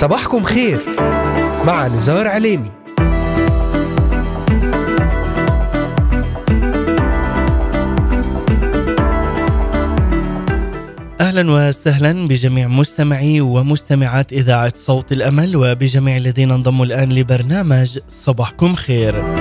صباحكم خير مع نزار عليمي أهلا وسهلا بجميع مستمعي ومستمعات إذاعة صوت الأمل وبجميع الذين انضموا الآن لبرنامج صباحكم خير.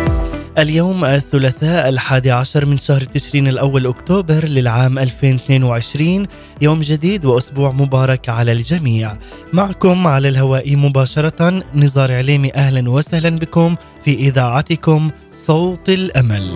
اليوم الثلاثاء الحادي عشر من شهر تشرين الأول أكتوبر للعام 2022 يوم جديد وأسبوع مبارك على الجميع. معكم على الهواء مباشرة نزار عليمي. أهلا وسهلا بكم في إذاعتكم صوت الأمل.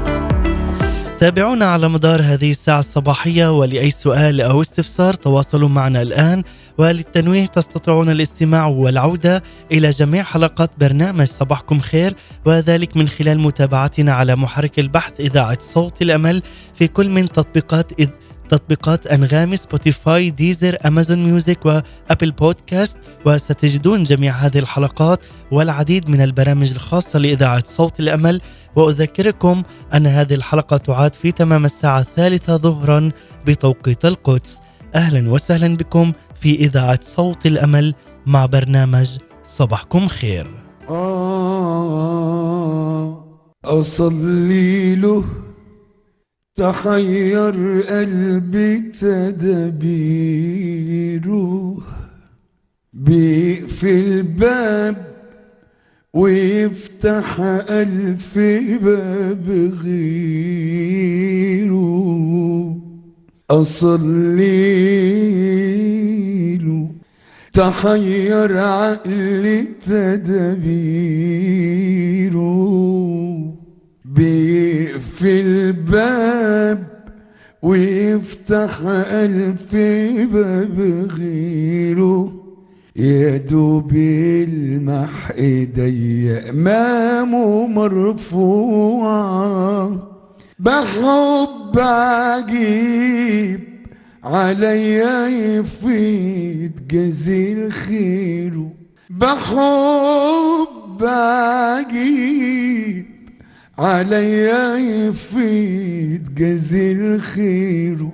تابعونا على مدار هذه الساعة الصباحية ولأي سؤال أو استفسار تواصلوا معنا الآن. وللتنويه تستطيعون الاستماع والعودة إلى جميع حلقات برنامج صباحكم خير وذلك من خلال متابعتنا على محرك البحث إذاعة صوت الأمل في كل من تطبيقات تطبيقات أنغامي Spotify Deezer Amazon Music و Apple Podcast. وستجدون جميع هذه الحلقات والعديد من البرامج الخاصة لإذاعة صوت الأمل. وأذكركم أن هذه الحلقة تعاد في تمام الساعة الثالثة ظهرا بتوقيت القدس. أهلا وسهلا بكم في إذاعة صوت الأمل مع برنامج صباحكم خير. آه أصلي له. تحير قلبي تدبيره بيقفل باب ويفتح ألف باب غيره. أصلي له تحير عقلي تدبيره. بيقفل باب ويفتح ألف باب غيره يا دوب المح ايدي امامه مرفوعة بحب عجيب عليا يفيد جزيل خيره بحب عجيب عليا يفيد جزيل خيره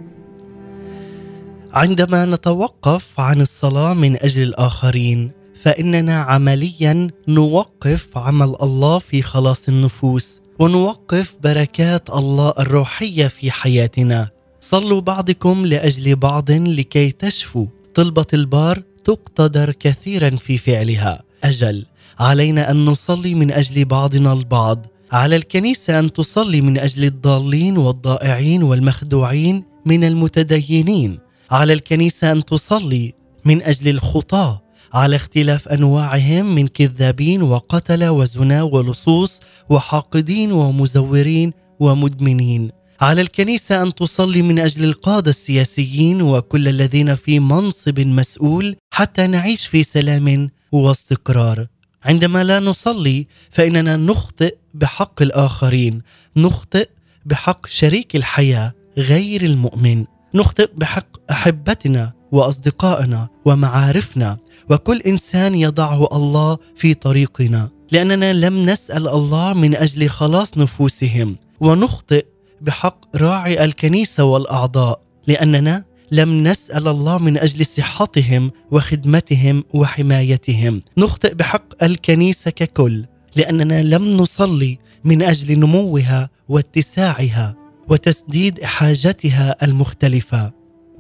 عندما نتوقف عن الصلاة من أجل الآخرين فإننا عمليا نوقف عمل الله في خلاص النفوس ونوقف بركات الله الروحية في حياتنا. صلوا بعضكم لأجل بعض لكي تشفوا. طلبة البار تقتدر كثيرا في فعلها. أجل علينا أن نصلي من أجل بعضنا البعض. على الكنيسة أن تصلي من أجل الضالين والضائعين والمخدوعين من المتدينين. على الكنيسة أن تصلي من أجل الخطاة على اختلاف أنواعهم من كذابين وقتلة وزنا ولصوص وحاقدين ومزورين ومدمنين. على الكنيسة أن تصلي من أجل القادة السياسيين وكل الذين في منصب مسؤول حتى نعيش في سلام واستقرار. عندما لا نصلي فإننا نخطئ بحق الآخرين نخطئ بحق شريك الحياة غير المؤمن نخطئ بحق أحبتنا وأصدقائنا ومعارفنا وكل إنسان يضعه الله في طريقنا لأننا لم نسأل الله من أجل خلاص نفوسهم ونخطئ بحق راعي الكنيسة والأعضاء لأننا لم نسأل الله من أجل صحتهم وخدمتهم وحمايتهم. نخطئ بحق الكنيسة ككل لأننا لم نصلي من أجل نموها واتساعها وتسديد حاجتها المختلفة.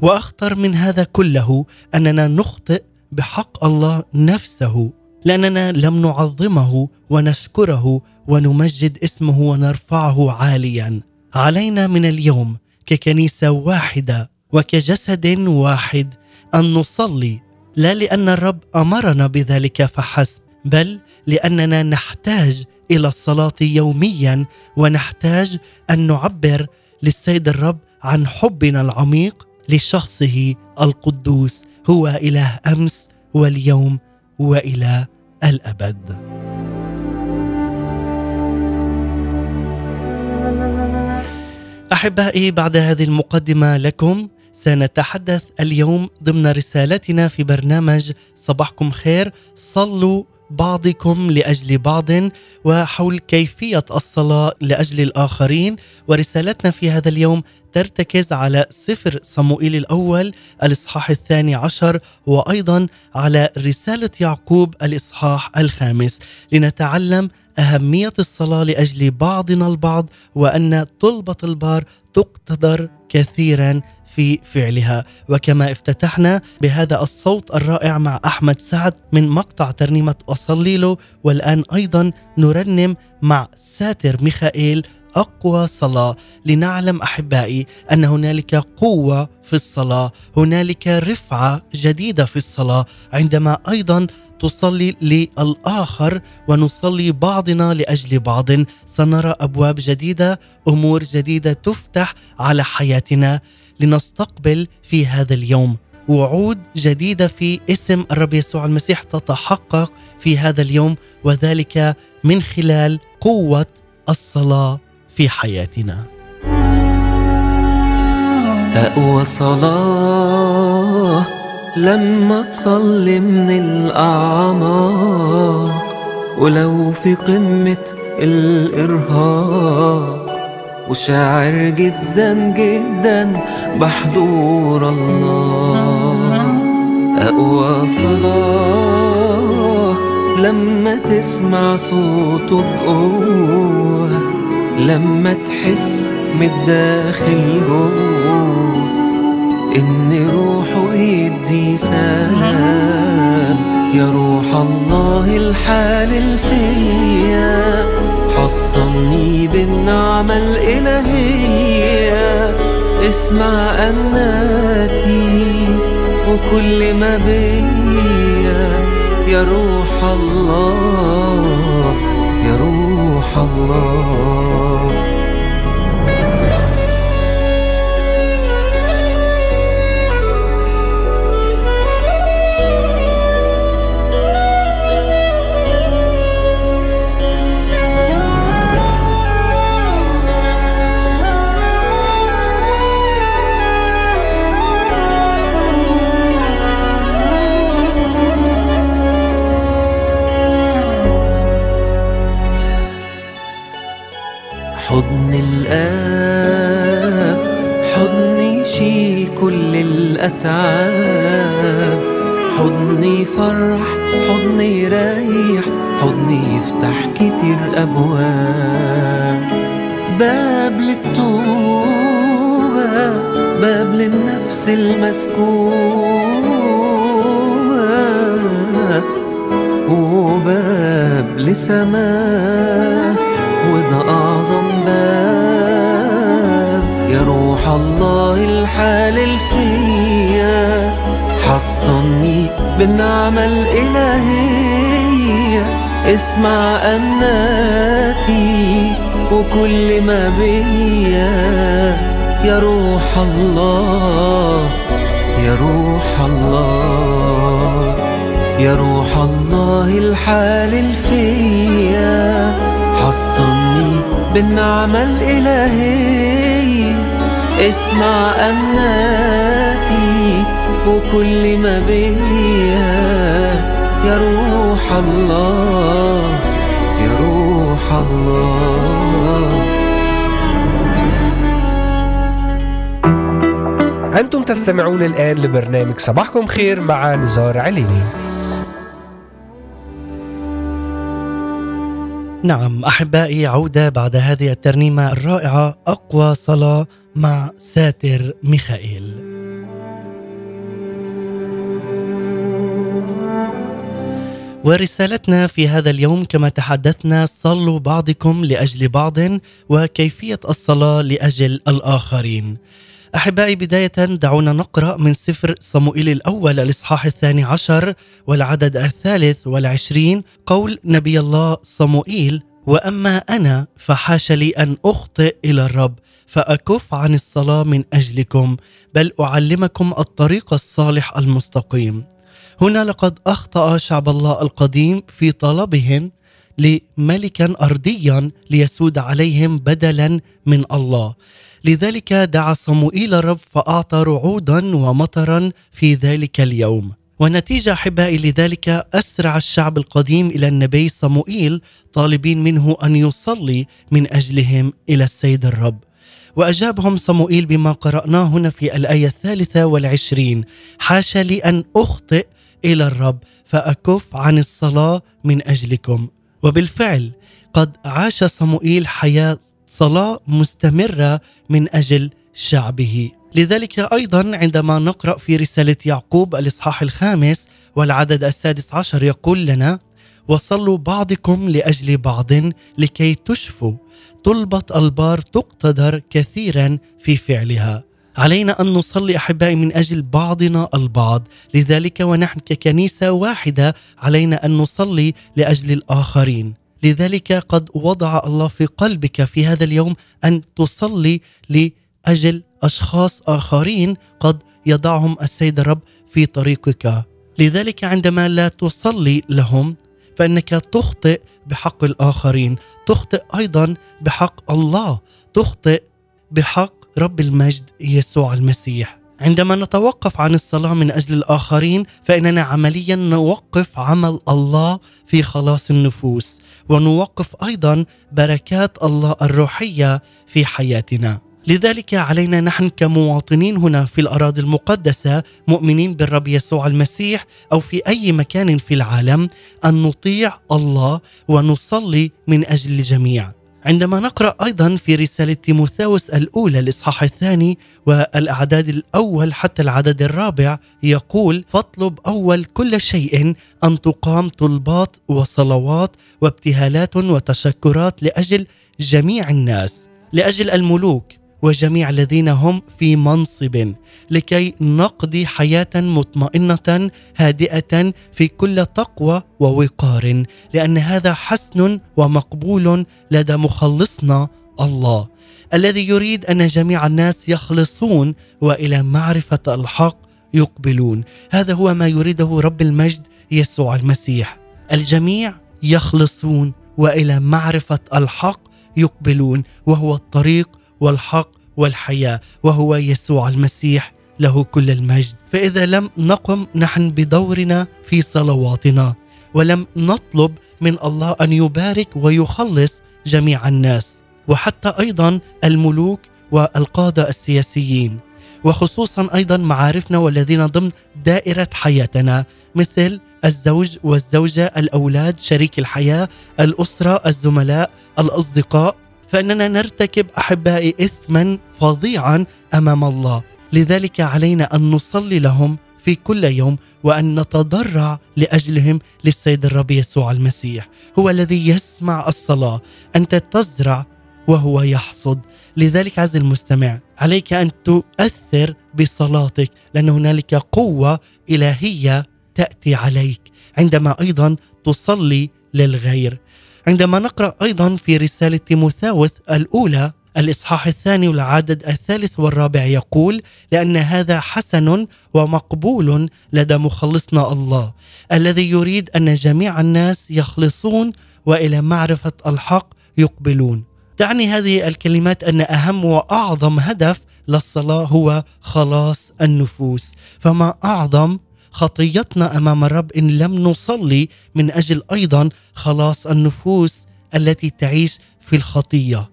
وأخطر من هذا كله أننا نخطئ بحق الله نفسه لأننا لم نعظمه ونشكره ونمجد اسمه ونرفعه عاليا. علينا من اليوم ككنيسة واحدة وكجسد واحد أن نصلي لا لأن الرب أمرنا بذلك فحسب بل لأننا نحتاج إلى الصلاة يوميا ونحتاج أن نعبر للسيد الرب عن حبنا العميق لشخصه القدوس هو إله أمس واليوم وإلى الأبد. أحبائي بعد هذه المقدمة لكم سنتحدث اليوم ضمن رسالتنا في برنامج صباحكم خير صلوا بعضكم لأجل بعض وحول كيفية الصلاة لأجل الآخرين. ورسالتنا في هذا اليوم ترتكز على سفر صموئيل الأول الإصحاح الثاني عشر وأيضا على رسالة يعقوب الإصحاح الخامس. لنتعلم أهمية الصلاة لأجل بعضنا البعض وأن طلبة البار تقتدر كثيرا في فعلها. وكما افتتحنا بهذا الصوت الرائع مع أحمد سعد من مقطع ترنيمة اصلي له والآن أيضا نرنم مع ساتر ميخائيل أقوى صلاة. لنعلم أحبائي أن هنالك قوة في الصلاة هنالك رفعة جديدة في الصلاة. عندما أيضا تصلي للآخر ونصلي بعضنا لأجل بعض سنرى أبواب جديدة أمور جديدة تفتح على حياتنا. لنستقبل في هذا اليوم وعود جديدة في اسم الرب يسوع المسيح تتحقق في هذا اليوم وذلك من خلال قوة الصلاة في حياتنا. أقوى صلاة لما تصلي من الأعماق ولو في قمة الإرهاق. وشاعر جدا جدا بحضور الله. أقوى صلاة لما تسمع صوته بقوة لما تحس من الداخل جوه إن روحه يدي سلام. يا روح الله الحال الفيا. حصني بالنعمة الإلهية. اسمع أناتي وكل ما بيا يا روح الله يا روح الله. يريح حضن يفتح كتير أبواب باب للتوبة باب للنفس المسكوبة. وباب لسماه وده أعظم باب. يا روح الله الحال الفيا حصني بالنعمة الإلهية. اسمع أناتي وكل ما بيا. يا روح الله يا روح الله يا روح الله الحال الفيا. حصني بالنعمة الإلهية اسمع أناتي وكل ما بيا. يا روح الله يا روح الله. أنتم تستمعون الآن لبرنامج صباحكم خير مع نزار عليني نعم أحبائي عودة بعد هذه الترنيمة الرائعة أقوى صلاة مع ساتر ميخائيل. ورسالتنا في هذا اليوم كما تحدثنا صلوا بعضكم لأجل بعض وكيفية الصلاة لأجل الآخرين. أحبائي بداية دعونا نقرأ من سفر صموئيل الأول الإصحاح الثاني عشر والعدد الثالث والعشرين قول نبي الله صموئيل وأما أنا فحاش لي أن أخطئ إلى الرب فأكف عن الصلاة من أجلكم بل أعلمكم الطريق الصالح المستقيم هنا لقد أخطأ شعب الله القديم في طلبهم لملكا ارضيا ليسود عليهم بدلا من الله. لذلك دعا صموئيل الرب فأعطى رعودا ومطرا في ذلك اليوم. ونتيجة أحبائي لذلك أسرع الشعب القديم إلى النبي صموئيل طالبين منه أن يصلي من أجلهم إلى السيد الرب. وأجابهم صموئيل بما قرأناه هنا في الآية الثالثة والعشرين حاشا لي أن أخطئ إلى الرب فأكف عن الصلاة من أجلكم. وبالفعل قد عاش صموئيل حياة صلاة مستمرة من أجل شعبه. لذلك أيضا عندما نقرأ في رسالة يعقوب الإصحاح الخامس والعدد السادس عشر يقول لنا وصلوا بعضكم لأجل بعض لكي تشفوا. طلبة البار تقتدر كثيرا في فعلها. علينا أن نصلي أحبائي من أجل بعضنا البعض. لذلك ونحن ككنيسة واحدة علينا أن نصلي لأجل الآخرين. لذلك قد وضع الله في قلبك في هذا اليوم أن تصلي لأجل أشخاص آخرين قد يضعهم السيد الرب في طريقك. لذلك عندما لا تصلي لهم فإنك تخطئ بحق الآخرين تخطئ أيضا بحق الله تخطئ بحق رب المجد يسوع المسيح عندما نتوقف عن الصلاة من أجل الآخرين فإننا عمليا نوقف عمل الله في خلاص النفوس ونوقف أيضا بركات الله الروحية في حياتنا لذلك علينا نحن كمواطنين هنا في الأراضي المقدسة مؤمنين بالرب يسوع المسيح أو في أي مكان في العالم أن نطيع الله ونصلي من أجل الجميع. عندما نقرأ أيضا في رسالة تيموثاوس الأولى الإصحاح الثاني والأعداد الأول حتى العدد الرابع يقول فاطلب أول كل شيء أن تقام طلبات وصلوات وابتهالات وتشكرات لأجل جميع الناس لأجل الملوك وجميع الذين هم في منصب لكي نقضي حياة مطمئنة هادئة في كل تقوى ووقار لأن هذا حسن ومقبول لدى مخلصنا الله الذي يريد أن جميع الناس يخلصون وإلى معرفة الحق يقبلون. هذا هو ما يريده رب المجد يسوع المسيح. الجميع يخلصون وإلى معرفة الحق يقبلون وهو الطريق والحق والحياة وهو يسوع المسيح له كل المجد. فإذا لم نقم نحن بدورنا في صلواتنا ولم نطلب من الله أن يبارك ويخلص جميع الناس وحتى أيضا الملوك والقادة السياسيين وخصوصا أيضا معارفنا والذين ضمن دائرة حياتنا مثل الزوج والزوجة الأولاد شريك الحياة الأسرة الزملاء الأصدقاء فإننا نرتكب أحبائي اثما فظيعا أمام الله. لذلك علينا أن نصلي لهم في كل يوم وأن نتضرع لأجلهم للسيد الرب يسوع المسيح. هو الذي يسمع الصلاة. أنت تزرع وهو يحصد. لذلك عز المستمع عليك أن تؤثر بصلاتك لأن هنالك قوة إلهية تأتي عليك. عندما أيضا تصلي للغير. عندما نقرأ أيضا في رسالة تيموثاوس الأولى الإصحاح الثاني والعدد الثالث والرابع يقول لأن هذا حسن ومقبول لدى مخلصنا الله الذي يريد أن جميع الناس يخلصون وإلى معرفة الحق يقبلون. تعني هذه الكلمات أن أهم وأعظم هدف للصلاة هو خلاص النفوس. فما أعظم خطيتنا أمام الرب إن لم نصلي من أجل أيضا خلاص النفوس التي تعيش في الخطية.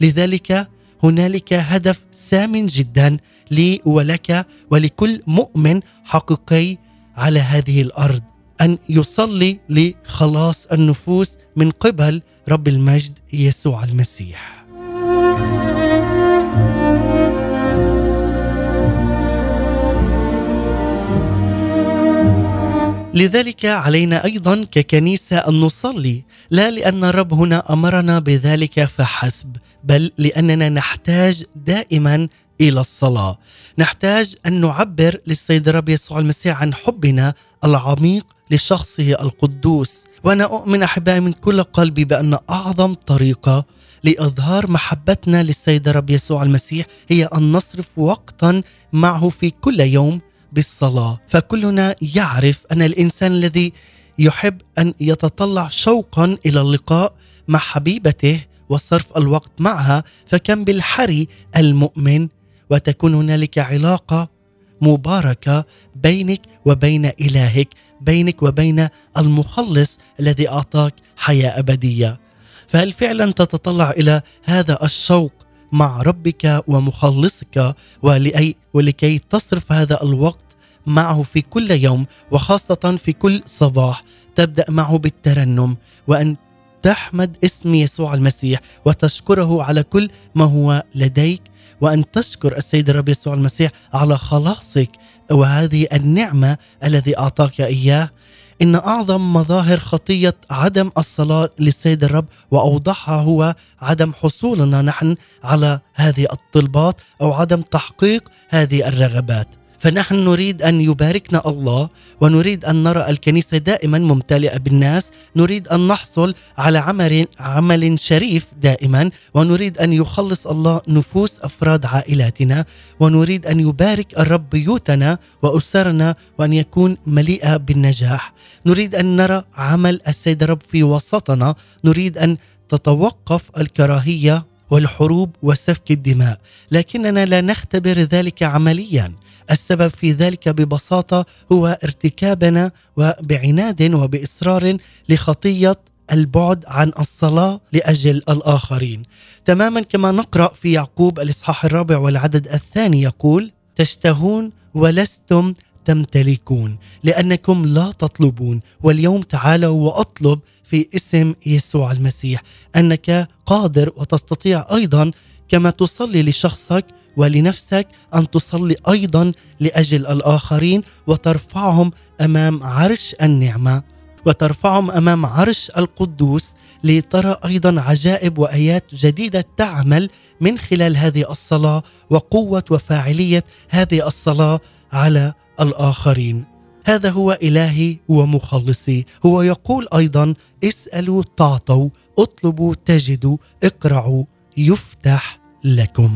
لذلك هنالك هدف سام جدا لي ولك ولكل مؤمن حقيقي على هذه الأرض أن يصلي لخلاص النفوس من قبل رب المجد يسوع المسيح. لذلك علينا أيضا ككنيسة أن نصلي لا لأن الرب هنا أمرنا بذلك فحسب بل لأننا نحتاج دائما إلى الصلاة. نحتاج أن نعبر للسيد الرب يسوع المسيح عن حبنا العميق لشخصه القدوس. وأنا أؤمن أحبائي من كل قلبي بأن أعظم طريقة لإظهار محبتنا للسيد الرب يسوع المسيح هي أن نصرف وقتا معه في كل يوم بالصلاة. فكلنا يعرف أن الإنسان الذي يحب أن يتطلع شوقا إلى اللقاء مع حبيبته وصرف الوقت معها فكم بالحري المؤمن. وتكون هنالك علاقة مباركة بينك وبين إلهك بينك وبين المخلص الذي أعطاك حياة أبدية. فهل فعلا تتطلع إلى هذا الشوق مع ربك ومخلصك ولأي ولكي تصرف هذا الوقت معه في كل يوم وخاصة في كل صباح. تبدأ معه بالترنم وأن تحمد اسم يسوع المسيح وتشكره على كل ما هو لديك وأن تشكر السيد الرب يسوع المسيح على خلاصك وهذه النعمة الذي أعطاك إياه. إن أعظم مظاهر خطية عدم الصلاة للسيد الرب وأوضحها هو عدم حصولنا نحن على هذه الطلبات أو عدم تحقيق هذه الرغبات. فنحن نريد أن يباركنا الله ونريد أن نرى الكنيسة دائما ممتلئة بالناس، نريد أن نحصل على عمل عمل شريف دائما، ونريد أن يخلص الله نفوس أفراد عائلاتنا، ونريد أن يبارك الرب بيوتنا وأسرنا وأن يكون مليئة بالنجاح. نريد أن نرى عمل السيد الرب في وسطنا، نريد أن تتوقف الكراهية والحروب وسفك الدماء، لكننا لا نختبر ذلك عمليا. السبب في ذلك ببساطة هو ارتكابنا وبعناد وبإصرار لخطية البعد عن الصلاة لأجل الآخرين. تماما كما نقرأ في يعقوب الإصحاح الرابع والعدد الثاني يقول تشتهون ولستم تمتلكون لأنكم لا تطلبون واليوم تعالوا وأطلب في اسم يسوع المسيح أنك قادر وتستطيع أيضا كما تصلي لشخصك ولنفسك أن تصلي أيضا لأجل الآخرين وترفعهم أمام عرش النعمة وترفعهم أمام عرش القدوس لترى أيضا عجائب وآيات جديدة تعمل من خلال هذه الصلاة وقوة وفاعلية هذه الصلاة على الآخرين. هذا الهو إلهي ومخلصي. هو يقول أيضا اسألوا تعطوا اطلبوا تجدوا اقرعوا يفتح لكم.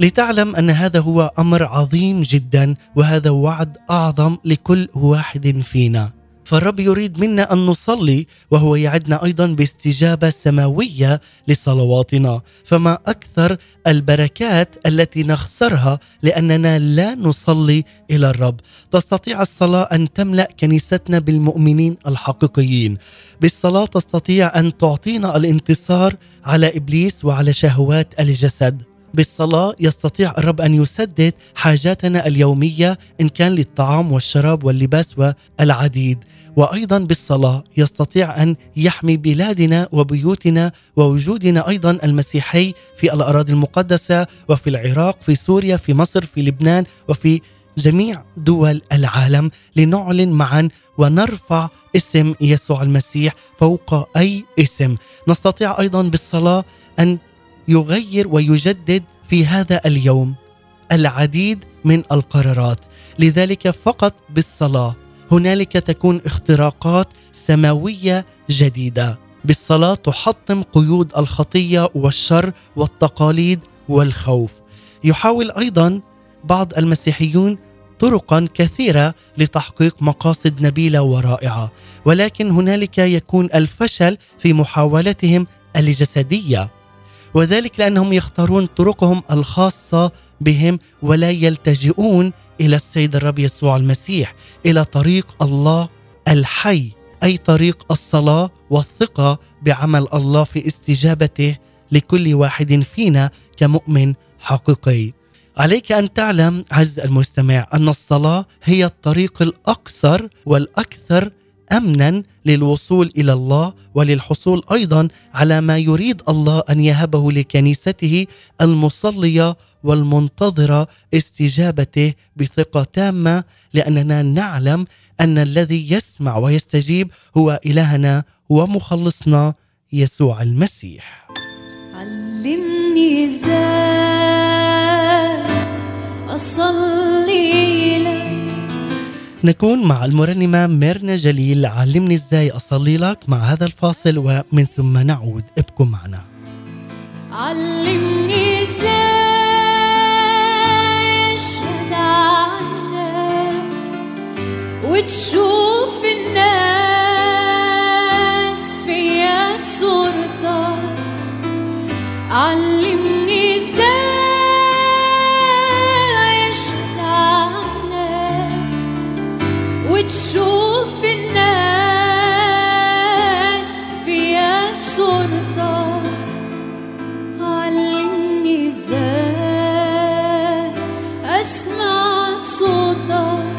لتعلم أن هذا هو أمر عظيم جدا وهذا وعد أعظم لكل واحد فينا. فالرب يريد منا أن نصلي وهو يعدنا أيضا باستجابة سماوية لصلواتنا. فما أكثر البركات التي نخسرها لأننا لا نصلي إلى الرب. تستطيع الصلاة أن تملأ كنيستنا بالمؤمنين الحقيقيين. بالصلاة تستطيع أن تعطينا الانتصار على إبليس وعلى شهوات الجسد. بالصلاة يستطيع الرب أن يسدد حاجاتنا اليومية إن كان للطعام والشراب واللباس والعديد. وأيضا بالصلاة يستطيع أن يحمي بلادنا وبيوتنا ووجودنا أيضا المسيحي في الأراضي المقدسة وفي العراق في سوريا في مصر في لبنان وفي جميع دول العالم. لنعلن معا ونرفع اسم يسوع المسيح فوق أي اسم. نستطيع أيضا بالصلاة أن يغير ويجدد في هذا اليوم العديد من القرارات. لذلك فقط بالصلاة هنالك تكون اختراقات سماوية جديدة. بالصلاة تحطم قيود الخطية والشر والتقاليد والخوف. يحاول أيضا بعض المسيحيون طرقا كثيرة لتحقيق مقاصد نبيلة ورائعة. ولكن هنالك يكون الفشل في محاولتهم الجسدية. وذلك لأنهم يختارون طرقهم الخاصة بهم ولا يلتجئون إلى السيد الرب يسوع المسيح إلى طريق الله الحي أي طريق الصلاة والثقة بعمل الله في استجابته لكل واحد فينا كمؤمن حقيقي. عليك أن تعلم عز المستمع أن الصلاة هي الطريق الاقصر والأكثر أمنا للوصول إلى الله وللحصول أيضا على ما يريد الله أن يهبه لكنيسته المصلية والمنتظرة استجابته بثقة تامة لأننا نعلم أن الذي يسمع ويستجيب هو إلهنا ومخلصنا يسوع المسيح. علمني إزاي أصلي نكون مع المرنمة ميرنا جليل علمني إزاي أصلي لك مع هذا الفاصل ومن ثم نعود. ابقوا معنا. علمني إزاي أشهد عنك وتشوف الناس فيا صورتك. علمني إزاي وتشوف الناس فيا صورتك علمني إزاي أسمع صوتك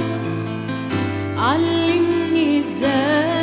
علمني إزاي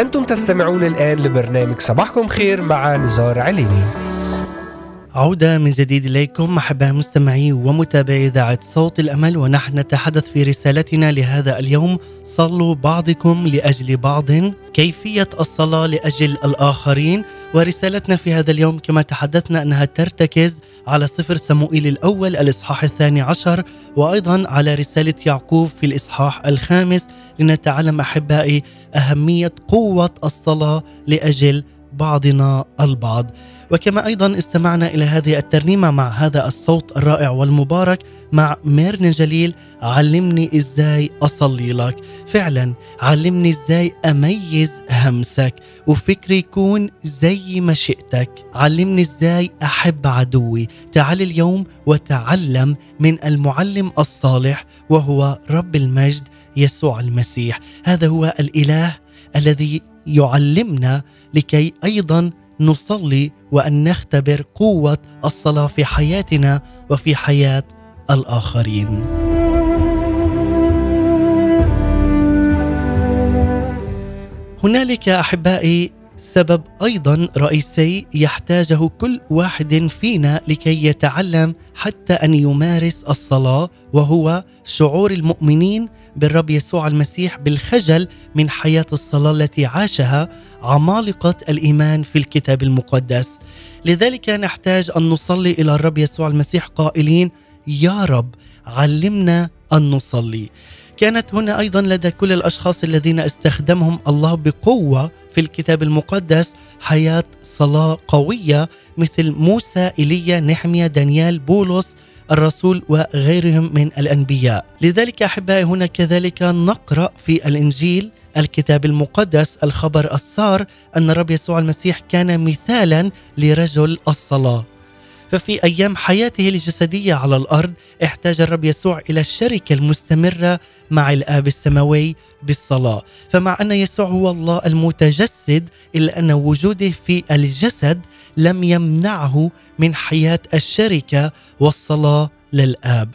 أنتم تستمعون الآن لبرنامج صباحكم خير مع نزار عليني. عودة من جديد إليكم أحباء مستمعي ومتابعي إذاعة صوت الأمل ونحن نتحدث في رسالتنا لهذا اليوم. صلوا بعضكم لأجل بعض. كيفية الصلاة لأجل الآخرين؟ ورسالتنا في هذا اليوم كما تحدثنا أنها ترتكز على سفر سموئيل الأول الإصحاح الثاني عشر وأيضا على رسالة يعقوب في الإصحاح الخامس. لنتعلم أحبائي أهمية قوة الصلاة لأجل بعضنا البعض. وكما أيضا استمعنا إلى هذه الترنيمة مع هذا الصوت الرائع والمبارك مع ميرن جليل علمني إزاي أصلي لك. فعلا علمني إزاي أميز همسك وفكري يكون زي مشيئتك علمني إزاي أحب عدوي. تعال اليوم وتعلم من المعلم الصالح وهو رب المجد يسوع المسيح. هذا هو الإله الذي يعلمنا لكي أيضا نصلي وأن نختبر قوة الصلاة في حياتنا وفي حياة الآخرين. هنالك أحبائي سبب أيضا رئيسي يحتاجه كل واحد فينا لكي يتعلم حتى أن يمارس الصلاة وهو شعور المؤمنين بالرب يسوع المسيح بالخجل من حياة الصلاة التي عاشها عمالقة الإيمان في الكتاب المقدس. لذلك نحتاج أن نصلي إلى الرب يسوع المسيح قائلين يا رب علمنا أن نصلي. كانت هنا أيضا لدى كل الأشخاص الذين استخدمهم الله بقوة في الكتاب المقدس حياة صلاة قوية مثل موسى إيليا نحميا دانيال بولس الرسول وغيرهم من الأنبياء. لذلك أحبائي هنا كذلك نقرأ في الإنجيل الكتاب المقدس الخبر السار أن الرب يسوع المسيح كان مثالا لرجل الصلاة. ففي أيام حياته الجسدية على الأرض احتاج الرب يسوع إلى الشركة المستمرة مع الآب السماوي بالصلاة، فمع أن يسوع هو الله المتجسد إلا أن وجوده في الجسد لم يمنعه من حياة الشركة والصلاة للآب.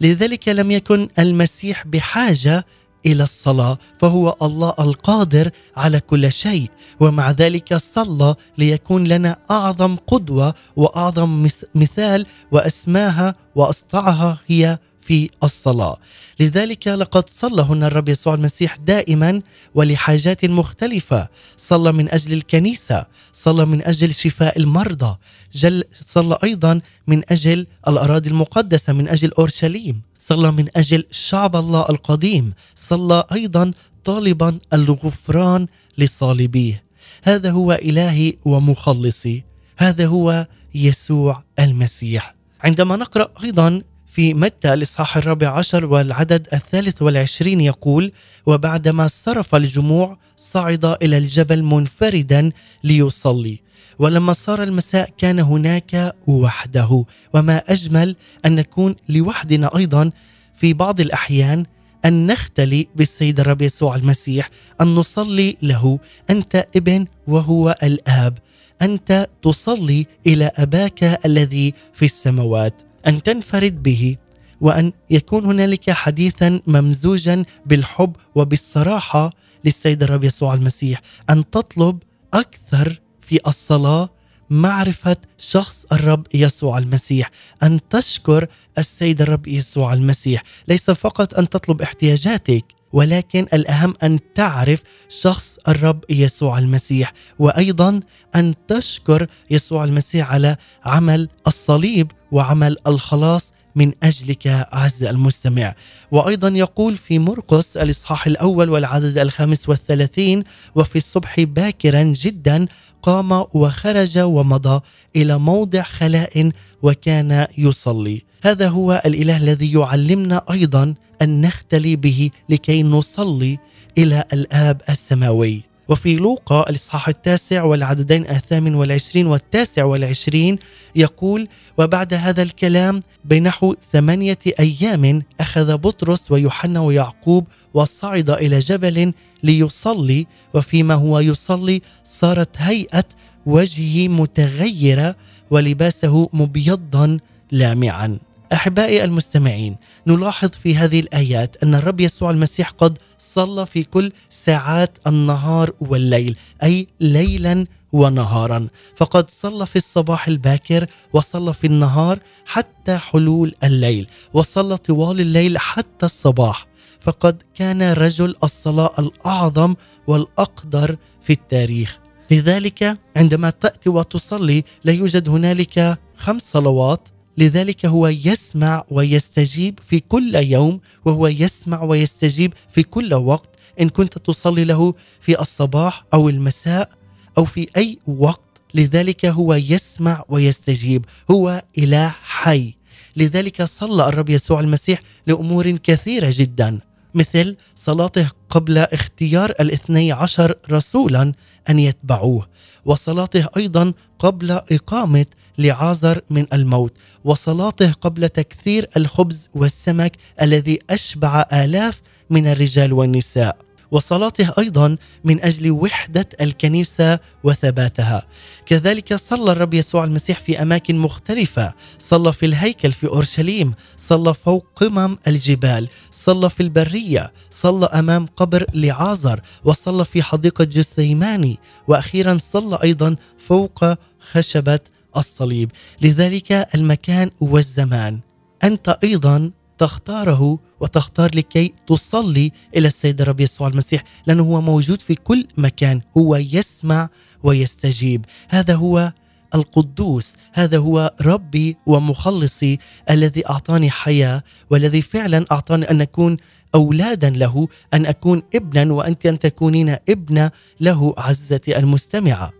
لذلك لم يكن المسيح بحاجة إلى الصلاة فهو الله القادر على كل شيء. ومع ذلك صلى ليكون لنا أعظم قدوة وأعظم مثال وأسماها واصطعها هي في الصلاة. لذلك لقد صلى هنا الرب يسوع المسيح دائما ولحاجات مختلفة. صلى من أجل الكنيسة صلى من أجل شفاء المرضى جل صلى أيضا من أجل الأراضي المقدسة من أجل أورشليم. صلى من أجل شعب الله القديم صلى أيضا طالبا الغفران لصالبيه. هذا هو إلهي ومخلصي. هذا هو يسوع المسيح. عندما نقرأ أيضا في متى الإصحاح الرابع عشر والعدد الثالث والعشرين يقول وبعدما صرف الجموع صعد إلى الجبل منفردا ليصلي. ولما صار المساء كان هناك وحده. وما أجمل أن نكون لوحدنا أيضا في بعض الأحيان أن نختلي بالسيد الرب يسوع المسيح أن نصلي له. أنت ابن وهو الآب. أنت تصلي إلى أباك الذي في السماوات. أن تنفرد به. وأن يكون هنالك حديثا ممزوجا بالحب وبالصراحة للسيد الرب يسوع المسيح. أن تطلب أكثر في الصلاة معرفة شخص الرب يسوع المسيح أن تشكر السيد الرب يسوع المسيح. ليس فقط أن تطلب احتياجاتك ولكن الأهم أن تعرف شخص الرب يسوع المسيح وأيضا أن تشكر يسوع المسيح على عمل الصليب وعمل الخلاص من أجلك اعز المستمع. وأيضا يقول في مرقس الإصحاح الأول والعدد الخامس والثلاثين وفي الصبح باكرا جدا قام وخرج ومضى إلى موضع خلاء وكان يصلي. هذا هو الإله الذي يعلمنا أيضا أن نختلي به لكي نصلي إلى الآب السماوي. وفي لوقا الإصحاح التاسع والعددين الثامن والعشرين والتاسع والعشرين يقول وبعد هذا الكلام بنحو ثمانية أيام أخذ بطرس ويوحنا ويعقوب وصعد إلى جبل ليصلي وفيما هو يصلي صارت هيئة وجهه متغيرة ولباسه مبيضا لامعا. أحبائي المستمعين نلاحظ في هذه الآيات أن الرب يسوع المسيح قد صلى في كل ساعات النهار والليل أي ليلا ونهارا. فقد صلى في الصباح الباكر وصلى في النهار حتى حلول الليل وصلى طوال الليل حتى الصباح. فقد كان رجل الصلاة الأعظم والأقدر في التاريخ. لذلك عندما تأتي وتصلي لا يوجد هنالك خمس صلوات لذلك هو يسمع ويستجيب في كل يوم وهو يسمع ويستجيب في كل وقت. إن كنت تصلي له في الصباح أو المساء أو في أي وقت لذلك هو يسمع ويستجيب. هو إله حي. لذلك صلى الرب يسوع المسيح لأمور كثيرة جدا مثل صلاته قبل اختيار الاثني عشر رسولا أن يتبعوه وصلاته أيضا قبل إقامة لعازر من الموت وصلاته قبل تكثير الخبز والسمك الذي أشبع آلاف من الرجال والنساء وصلاته أيضا من أجل وحدة الكنيسة وثباتها. كذلك صلى الرب يسوع المسيح في أماكن مختلفة، صلى في الهيكل في أورشليم، صلى فوق قمم الجبال، صلى في البرية، صلى أمام قبر لعازر، وصلى في حديقة جثيماني، وأخيرا صلى أيضا فوق خشبة الصليب، لذلك المكان والزمان. أنت أيضا تختاره وتختار لكي تصلي إلى السيد الرب يسوع المسيح لأنه هو موجود في كل مكان. هو يسمع ويستجيب. هذا هو القدوس. هذا هو ربي ومخلصي الذي أعطاني حياة والذي فعلا أعطاني أن أكون أولادا له أن أكون ابنا وأنت أن تكونين ابنة له عزتي المستمعة.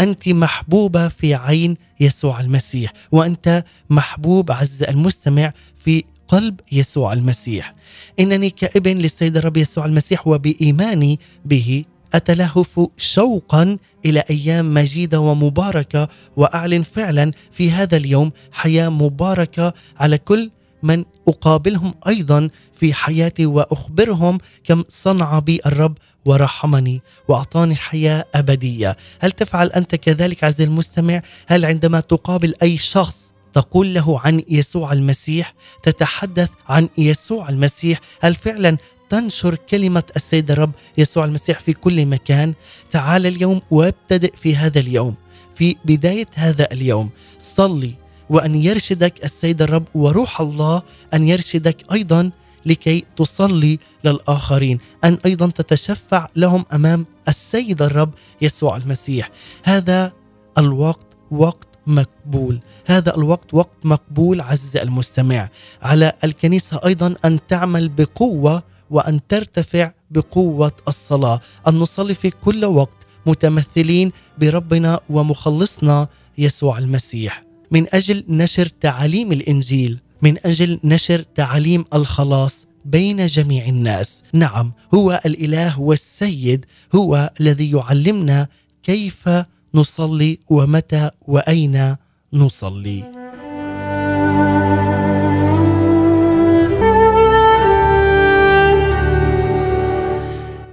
أنت محبوبة في عين يسوع المسيح وأنت محبوب عز المستمع في قلب يسوع المسيح. إنني كابن للسيد الرب يسوع المسيح وبإيماني به أتلهف شوقا إلى أيام مجيدة ومباركة وأعلن فعلا في هذا اليوم حياة مباركة على كل من أقابلهم أيضا في حياتي وأخبرهم كم صنع بي الرب ورحمني وأعطاني حياة أبدية، هل تفعل أنت كذلك عزيزي المستمع؟ هل عندما تقابل أي شخص تقول له عن يسوع المسيح تتحدث عن يسوع المسيح هل فعلا تنشر كلمة السيد الرب يسوع المسيح في كل مكان؟ تعال اليوم وابتدئ في هذا اليوم في بداية هذا اليوم. صلي وأن يرشدك السيد الرب وروح الله أن يرشدك أيضا لكي تصلي للآخرين أن أيضا تتشفع لهم أمام السيد الرب يسوع المسيح. هذا الوقت وقت مقبول. هذا الوقت وقت مقبول عز المستمع. على الكنيسة أيضا أن تعمل بقوة وأن ترتفع بقوة الصلاة. أن نصلي في كل وقت متمثلين بربنا ومخلصنا يسوع المسيح. من أجل نشر تعاليم الإنجيل من أجل نشر تعاليم الخلاص بين جميع الناس. نعم هو الإله والسيد هو الذي يعلمنا كيف نصلي ومتى وأين نصلي.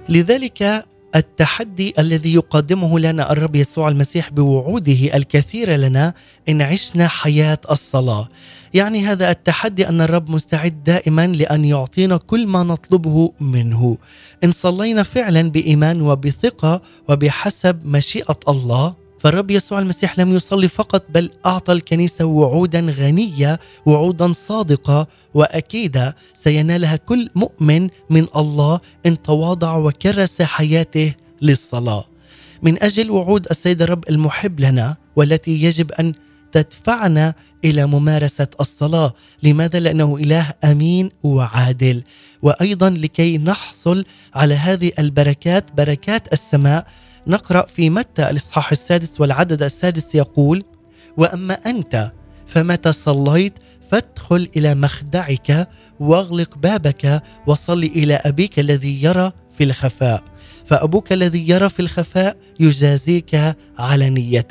لذلك التحدي الذي يقدمه لنا الرب يسوع المسيح بوعوده الكثيره لنا إن عشنا حياة الصلاة. يعني هذا التحدي أن الرب مستعد دائما لأن يعطينا كل ما نطلبه منه. إن صلينا فعلا بإيمان وبثقة وبحسب مشيئة الله فالرب يسوع المسيح لم يصلي فقط بل أعطى الكنيسة وعودا غنية وعودا صادقة واكيده سينالها كل مؤمن من الله إن تواضع وكرس حياته للصلاة. من أجل وعود السيد الرب المحب لنا والتي يجب أن تدفعنا إلى ممارسة الصلاة، لماذا؟ لأنه إله أمين وعادل، وأيضا لكي نحصل على هذه البركات بركات السماء نقرأ في متى الإصحاح السادس والعدد السادس يقول: وأما أنت فمتى صليت فادخل إلى مخدعك واغلق بابك وصل إلى أبيك الذي يرى في الخفاء. فأبوك الذي يرى في الخفاء يجازيك علنيه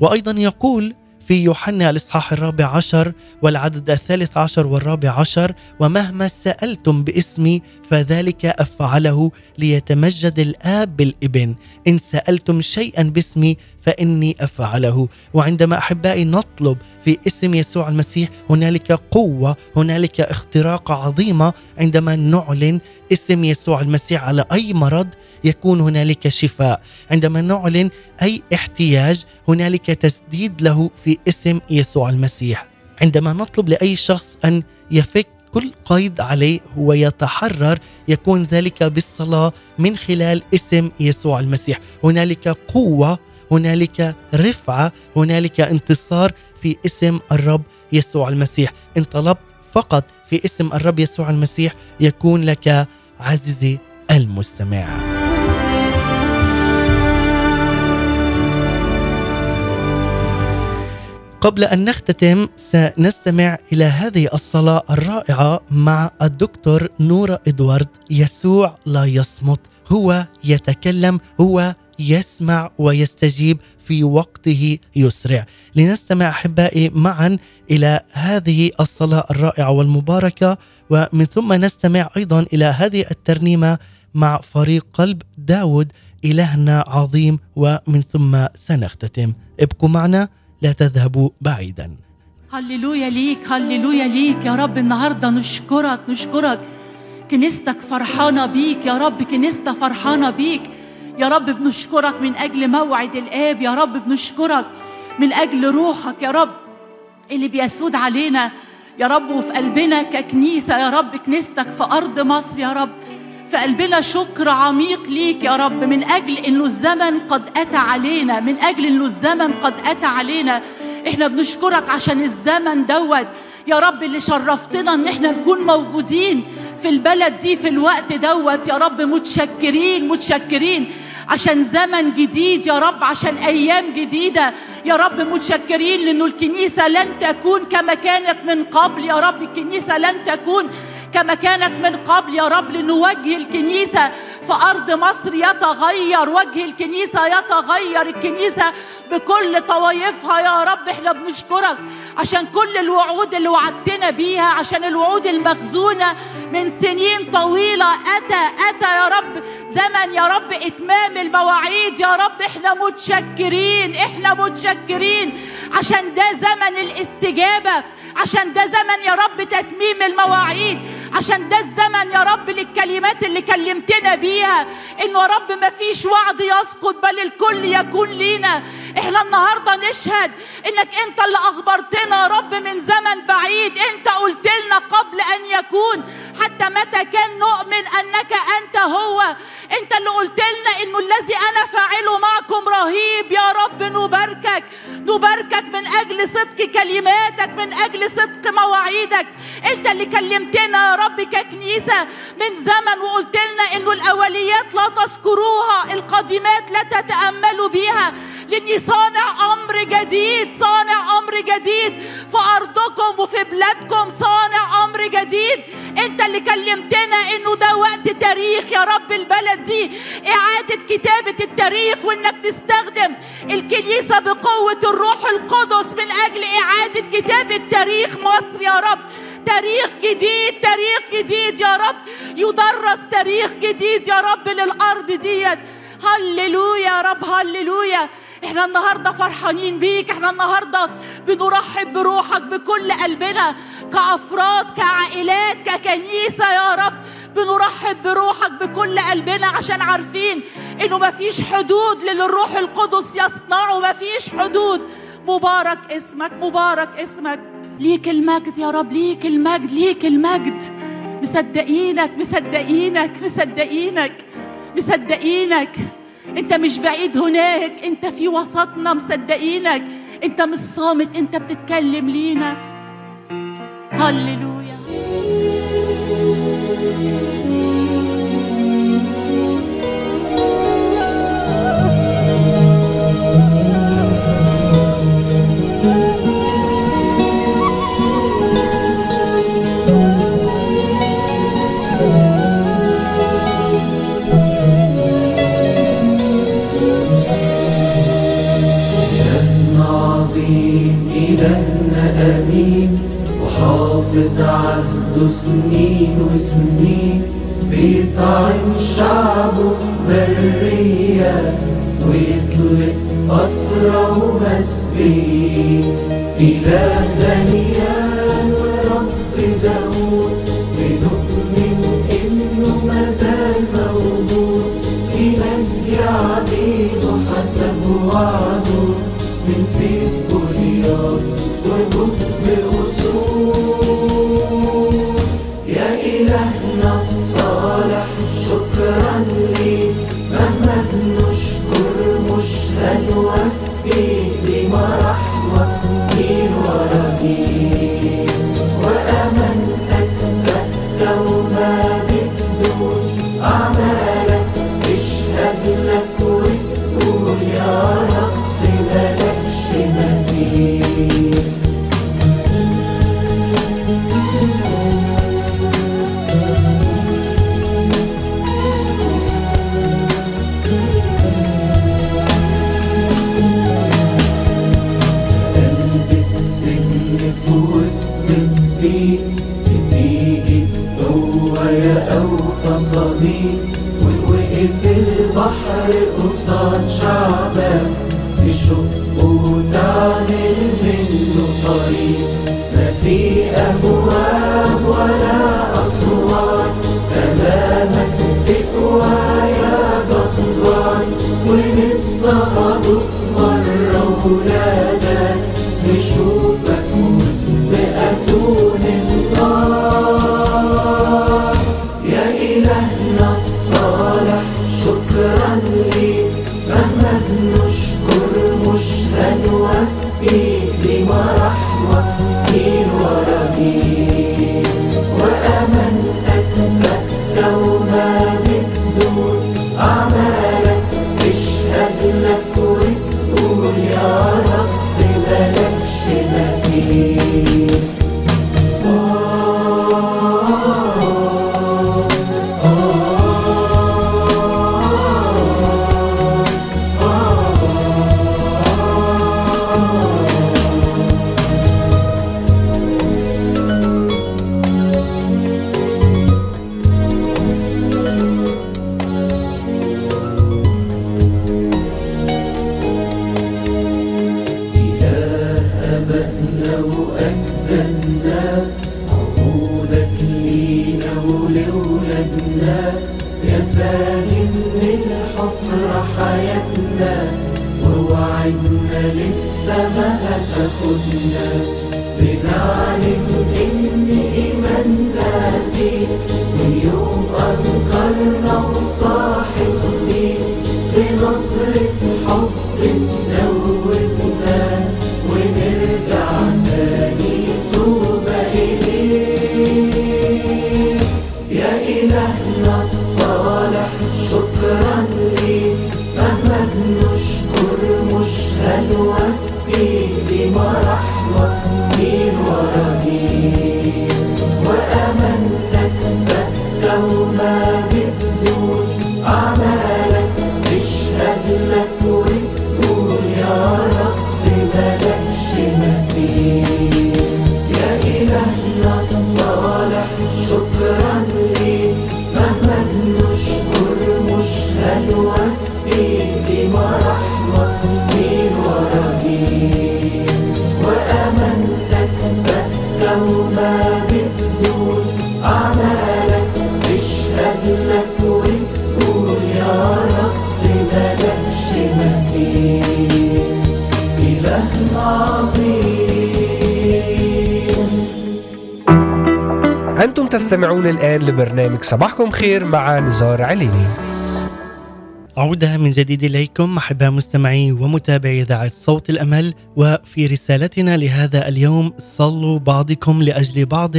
وأيضا يقول في يوحنا الإصحاح الرابع عشر والعدد الثالث عشر والرابع عشر ومهما سألتم باسمي فذلك أفعله ليتمجد الآب بالإبن. إن سألتم شيئا باسمي فإني أفعله. وعندما أحبائي نطلب في اسم يسوع المسيح هنالك قوة هنالك اختراق عظيمة. عندما نعلن اسم يسوع المسيح على أي مرض يكون هنالك شفاء. عندما نعلن أي احتياج هنالك تسديد له في اسم يسوع المسيح. عندما نطلب لأي شخص أن يفك كل قيد عليه ويتحرر يكون ذلك بالصلاة من خلال اسم يسوع المسيح. هنالك قوة هنالك رفعة هنالك انتصار في اسم الرب يسوع المسيح. إن طلبت فقط في اسم الرب يسوع المسيح يكون لك عزيزي المستمع. قبل أن نختتم سنستمع إلى هذه الصلاة الرائعة مع الدكتور نورا إدوارد. يسوع لا يصمت هو يتكلم هو يسمع ويستجيب في وقته يسرع. لنستمع أحبائي معا إلى هذه الصلاة الرائعة والمباركة ومن ثم نستمع أيضا إلى هذه الترنيمة مع فريق قلب داود إلهنا عظيم ومن ثم سنختتم. ابقوا معنا. لا تذهبوا بعيدا. هللويا ليك هللويا ليك. يا رب النهارده نشكرك نشكرك. كنيستك فرحانة بيك. يا رب كنيستة فرحانة بيك. يا رب بنشكرك من أجل موعد الآب. يا رب بنشكرك من أجل روحك. يا رب اللي بيسود علينا. يا رب وفي قلبنا ككنيسة. يا رب كنيستك في أرض مصر. يا رب في قلبنا شكر عميق ليك يا رب من أجل إنه الزمن قد أتى علينا من أجل إنه الزمن قد أتى علينا. إحنا بنشكرك عشان الزمن دوت. يا رب اللي شرفتنا إن إحنا نكون موجودين في البلد دي في الوقت دوت. يا رب متشكرين متشكرين. عشان زمن جديد يا رب عشان أيام جديدة. يا رب متشكرين لإنه الكنيسة لن تكون كما كانت من قبل. يا رب الكنيسة لن تكون كما كانت من قبل يا رب لأن وجه الكنيسة. في أرض مصر يتغير وجه الكنيسة يتغير. الكنيسة بكل طوايفها يا رب إحنا بنشكرك عشان كل الوعود اللي وعدتنا بيها عشان الوعود المخزونة من سنين طويلة. أتى أتى يا رب زمن يا رب إتمام المواعيد. يا رب إحنا متشكرين إحنا متشكرين عشان ده زمن الاستجابة عشان ده زمن يا رب تتميم المواعيد. عشان ده الزمن يا رب للكلمات اللي كلمتنا بيها. انه يا رب ما فيش وعد يسقط بل الكل يكون لينا. إحنا النهارده نشهد انك انت اللي اخبرتنا رب من زمن بعيد. انت قلت لنا قبل ان يكون حتى متى كان نؤمن انك انت هو. انت اللي قلت لنا انه الذي أنا فاعله معكم رهيب. يا رب نباركك. نباركك من أجل صدق كلماتك من أجل صدق مواعيدك. انت اللي كلمتنا يا رب ككنيسة من زمن وقلت لنا انه الأوليات لا تذكروها القديمات لا تتأملوا بيها. لاني صانع أمر جديد صانع أمر جديد. في أرضكم وفي بلادكم صانع أمر جديد. أنت اللي كلمتنا إنه ده وقت تاريخ يا رب البلد دي. إعادة كتابة التاريخ وإنك تستخدم الكنيسة بقوة الروح القدس من أجل إعادة كتابة تاريخ مصر يا رب. تاريخ جديد تاريخ جديد يا رب. يدرس تاريخ جديد يا رب للأرض ديت. هللويا يا رب هللويا. إحنا النهارده فرحانين بيك إحنا النهارده بنرحب بروحك بكل قلبنا كأفراد كعائلات ككنيسة يا رب. بنرحب بروحك بكل قلبنا عشان عارفين إنه مفيش حدود للي الروح القدس يصنعه مفيش حدود. مبارك اسمك مبارك اسمك. ليك المجد يا رب ليك المجد ليك المجد. مصدقينك مصدقينك مصدقينك مصدقينك. انت مش بعيد هناك انت في وسطنا مصدقينك انت مش صامت انت بتتكلم لينا. هللويا. إلهنا أمين وحافظ عهده سنين وسنين. بيطعن شعبه في برية. ويطلق أسرى ومسبين إله دانيال ورب داود. بنؤمن إنه مازال موجود. ينجي عبيده حسب وعده من سيف يا إلهنا الصالح شكرا ليك مهما بنشكر مش هنوفي بمرحمة الصالح تستمعون الآن لبرنامج صباحكم خير مع نزار عليني. عودة من جديد إليكم أحباء مستمعي ومتابعي إذاعة صوت الأمل وفي رسالتنا لهذا اليوم صلوا بعضكم لأجل بعض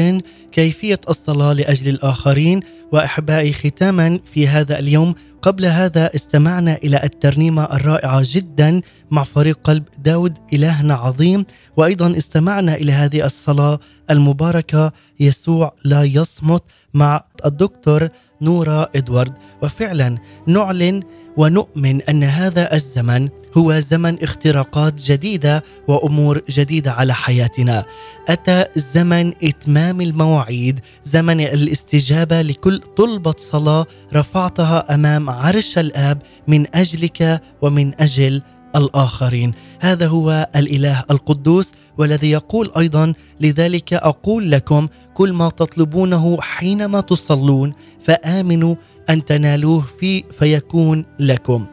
كيفية الصلاة لأجل الآخرين. وأحبائي ختاما في هذا اليوم قبل هذا استمعنا إلى الترنيمة الرائعة جدا مع فريق قلب داود إلهنا عظيم. وأيضا استمعنا إلى هذه الصلاة المباركة يسوع لا يصمت مع الدكتور نورا إدوارد وفعلا نعلن ونؤمن أن هذا الزمن هو زمن اختراقات جديدة وأمور جديدة على حياتنا. أتى زمن إتمام المواعيد زمن الاستجابة لكل طلبة صلاة رفعتها أمام عرش الآب من أجلك ومن أجل الآخرين. هذا هو الإله القدوس والذي يقول أيضا لذلك أقول لكم كل ما تطلبونه حينما تصلون فآمنوا أن تنالوه في فيكون لكم.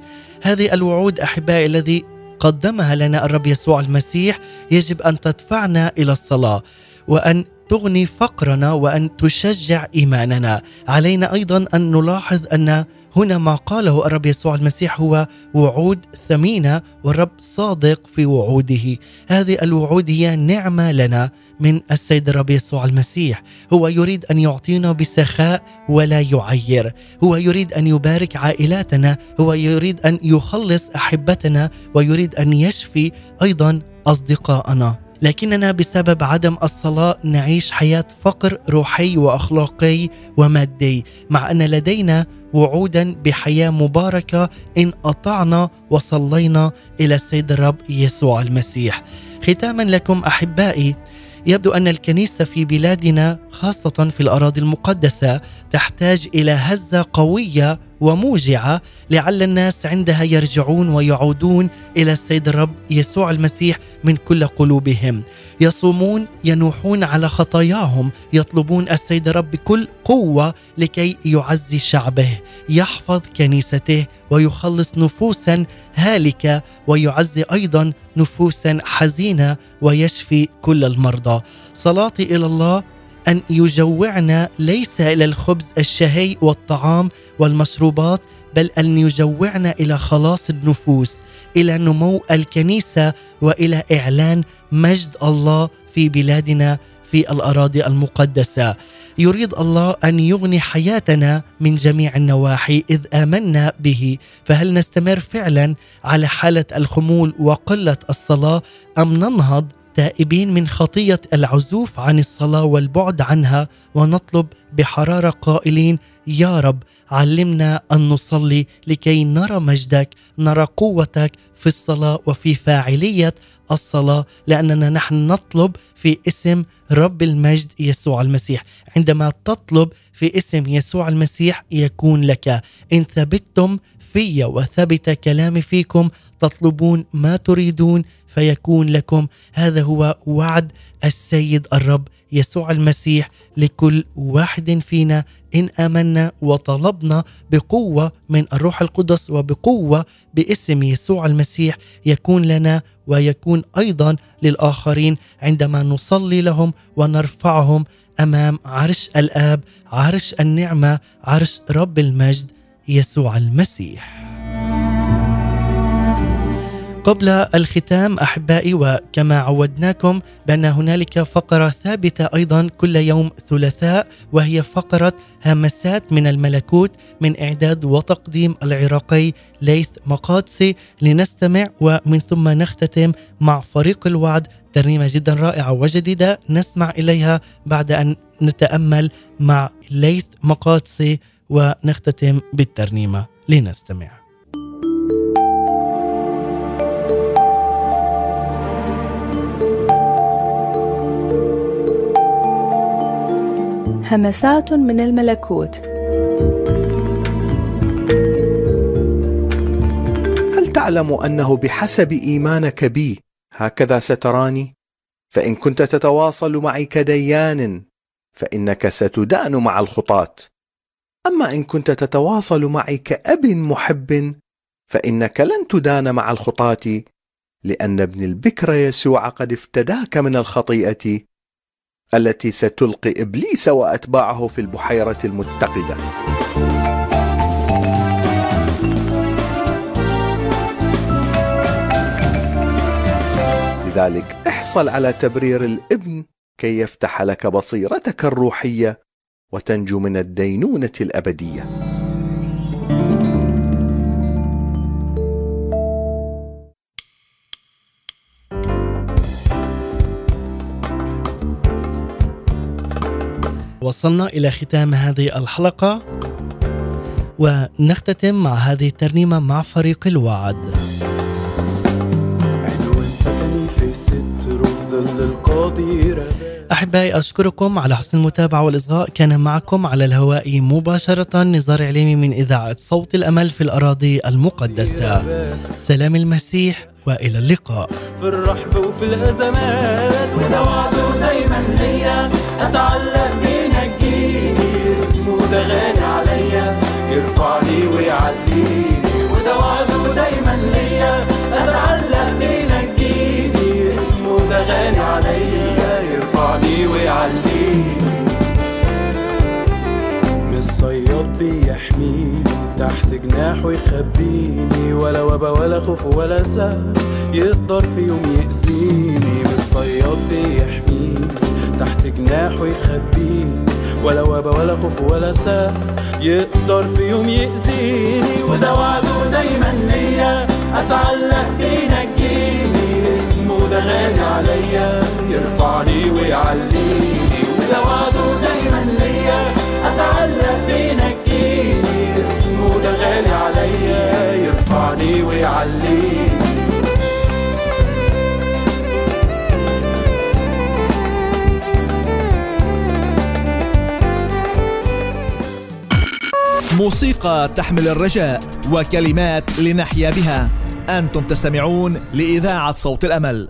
هذه الوعود أحبائي الذي قدمها لنا الرب يسوع المسيح يجب أن تدفعنا إلى الصلاة. وأن تغني فقرنا وأن تشجع إيماننا. علينا أيضا أن نلاحظ أن هنا ما قاله الرب يسوع المسيح هو وعود ثمينة والرب صادق في وعوده. هذه الوعود هي نعمة لنا من السيد الرب يسوع المسيح. هو يريد أن يعطينا بسخاء ولا يعير. هو يريد أن يبارك عائلاتنا. هو يريد أن يخلص أحبتنا. ويريد أن يشفي أيضا اصدقائنا لكننا بسبب عدم الصلاة نعيش حياة فقر روحي وأخلاقي ومادي مع أن لدينا وعودا بحياة مباركة إن أطعنا وصلينا إلى السيد الرب يسوع المسيح. ختاما لكم أحبائي يبدو أن الكنيسة في بلادنا خاصة في الأراضي المقدسة تحتاج إلى هزة قوية وموجعة لعل الناس عندها يرجعون ويعودون إلى السيد الرب يسوع المسيح من كل قلوبهم. يصومون ينوحون على خطاياهم يطلبون السيد الرب بكل قوة لكي يعزي شعبه يحفظ كنيسته ويخلص نفوسا هالكة ويعزي أيضا نفوسا حزينة ويشفي كل المرضى. صلاتي إلى الله أن يجوعنا ليس إلى الخبز الشهي والطعام والمشروبات بل أن يجوعنا إلى خلاص النفوس إلى نمو الكنيسة وإلى إعلان مجد الله في بلادنا في الأراضي المقدسة. يريد الله أن يغني حياتنا من جميع النواحي إذ آمنا به. فهل نستمر فعلا على حالة الخمول وقلة الصلاة أم ننهض؟ تائبين من خطية العزوف عن الصلاة والبعد عنها ونطلب بحرارة قائلين يا رب علمنا أن نصلي لكي نرى مجدك نرى قوتك في الصلاة وفي فاعلية الصلاة لأننا نحن نطلب في اسم رب المجد يسوع المسيح. عندما تطلب في اسم يسوع المسيح يكون لك. إن ثبتتم في وثبت كلامي فيكم تطلبون ما تريدون فيكون لكم. هذا هو وعد السيد الرب يسوع المسيح لكل واحد فينا إن آمنا وطلبنا بقوة من الروح القدس وبقوة باسم يسوع المسيح يكون لنا ويكون أيضا للآخرين عندما نصلي لهم ونرفعهم أمام عرش الآب عرش النعمة عرش رب المجد يسوع المسيح. قبل الختام أحبائي وكما عودناكم بأن هنالك فقرة ثابتة أيضا كل يوم ثلاثاء وهي فقرة همسات من الملكوت من إعداد وتقديم العراقي ليث مقادسي. لنستمع ومن ثم نختتم مع فريق الوعد ترنيمة جدا رائعة وجديدة نسمع إليها بعد أن نتأمل مع ليث مقادسي ونختتم بالترنيمة. لنستمع. همسات من الملكوت. هل تعلم أنه بحسب إيمانك بي هكذا ستراني؟ فإن كنت تتواصل معي كديان فإنك ستدان مع الخطاة. أما إن كنت تتواصل معي كأب محب فإنك لن تدان مع الخطاة لأن ابن البكر يسوع قد افتداك من الخطيئة. التي ستلقي إبليس وأتباعه في البحيرة المتقدة. لذلك احصل على تبرير الابن كي يفتح لك بصيرتك الروحية وتنجو من الدينونة الأبدية. وصلنا إلى ختام هذه الحلقة ونختتم مع هذه الترنيمة مع فريق الوعد. أحبائي أشكركم على حسن المتابعة والإصغاء. كان معكم على الهواء مباشرة نزار عليمي من إذاعة صوت الأمل في الأراضي المقدسة. سلام المسيح وإلى اللقاء. في الرحب وفي الأزمات وده وعده دايما ليا أتعلق بينجيني اسمه ده غالي عليا. يرفعني ويعليني وده وعده دايما ليا. أتعلق بينجيني اسمه ده غالي عليا. يرفعني ويعليني من الصياد بيحميني تحت جناحه يخبيني. ولا وبا ولا خوف ولا سهل يقدر في يوم يأذيني. من الصياد بيحميني تحت جناحه يخبيني. ولا وبا ولا خوف ولا سهل يقدر في يوم يأذيني. وده وعده دايما ليا. أتعلق بينجيني اسمه ده غالي عليا. يرفعني ويعليني. وده وعده دايما ليا. أتعلق بينجيني اسمه ده غالي عليا. يرفعني ويعليني. موسيقى تحمل الرجاء وكلمات لنحيا بها. أنتم تستمعون لإذاعة صوت الأمل.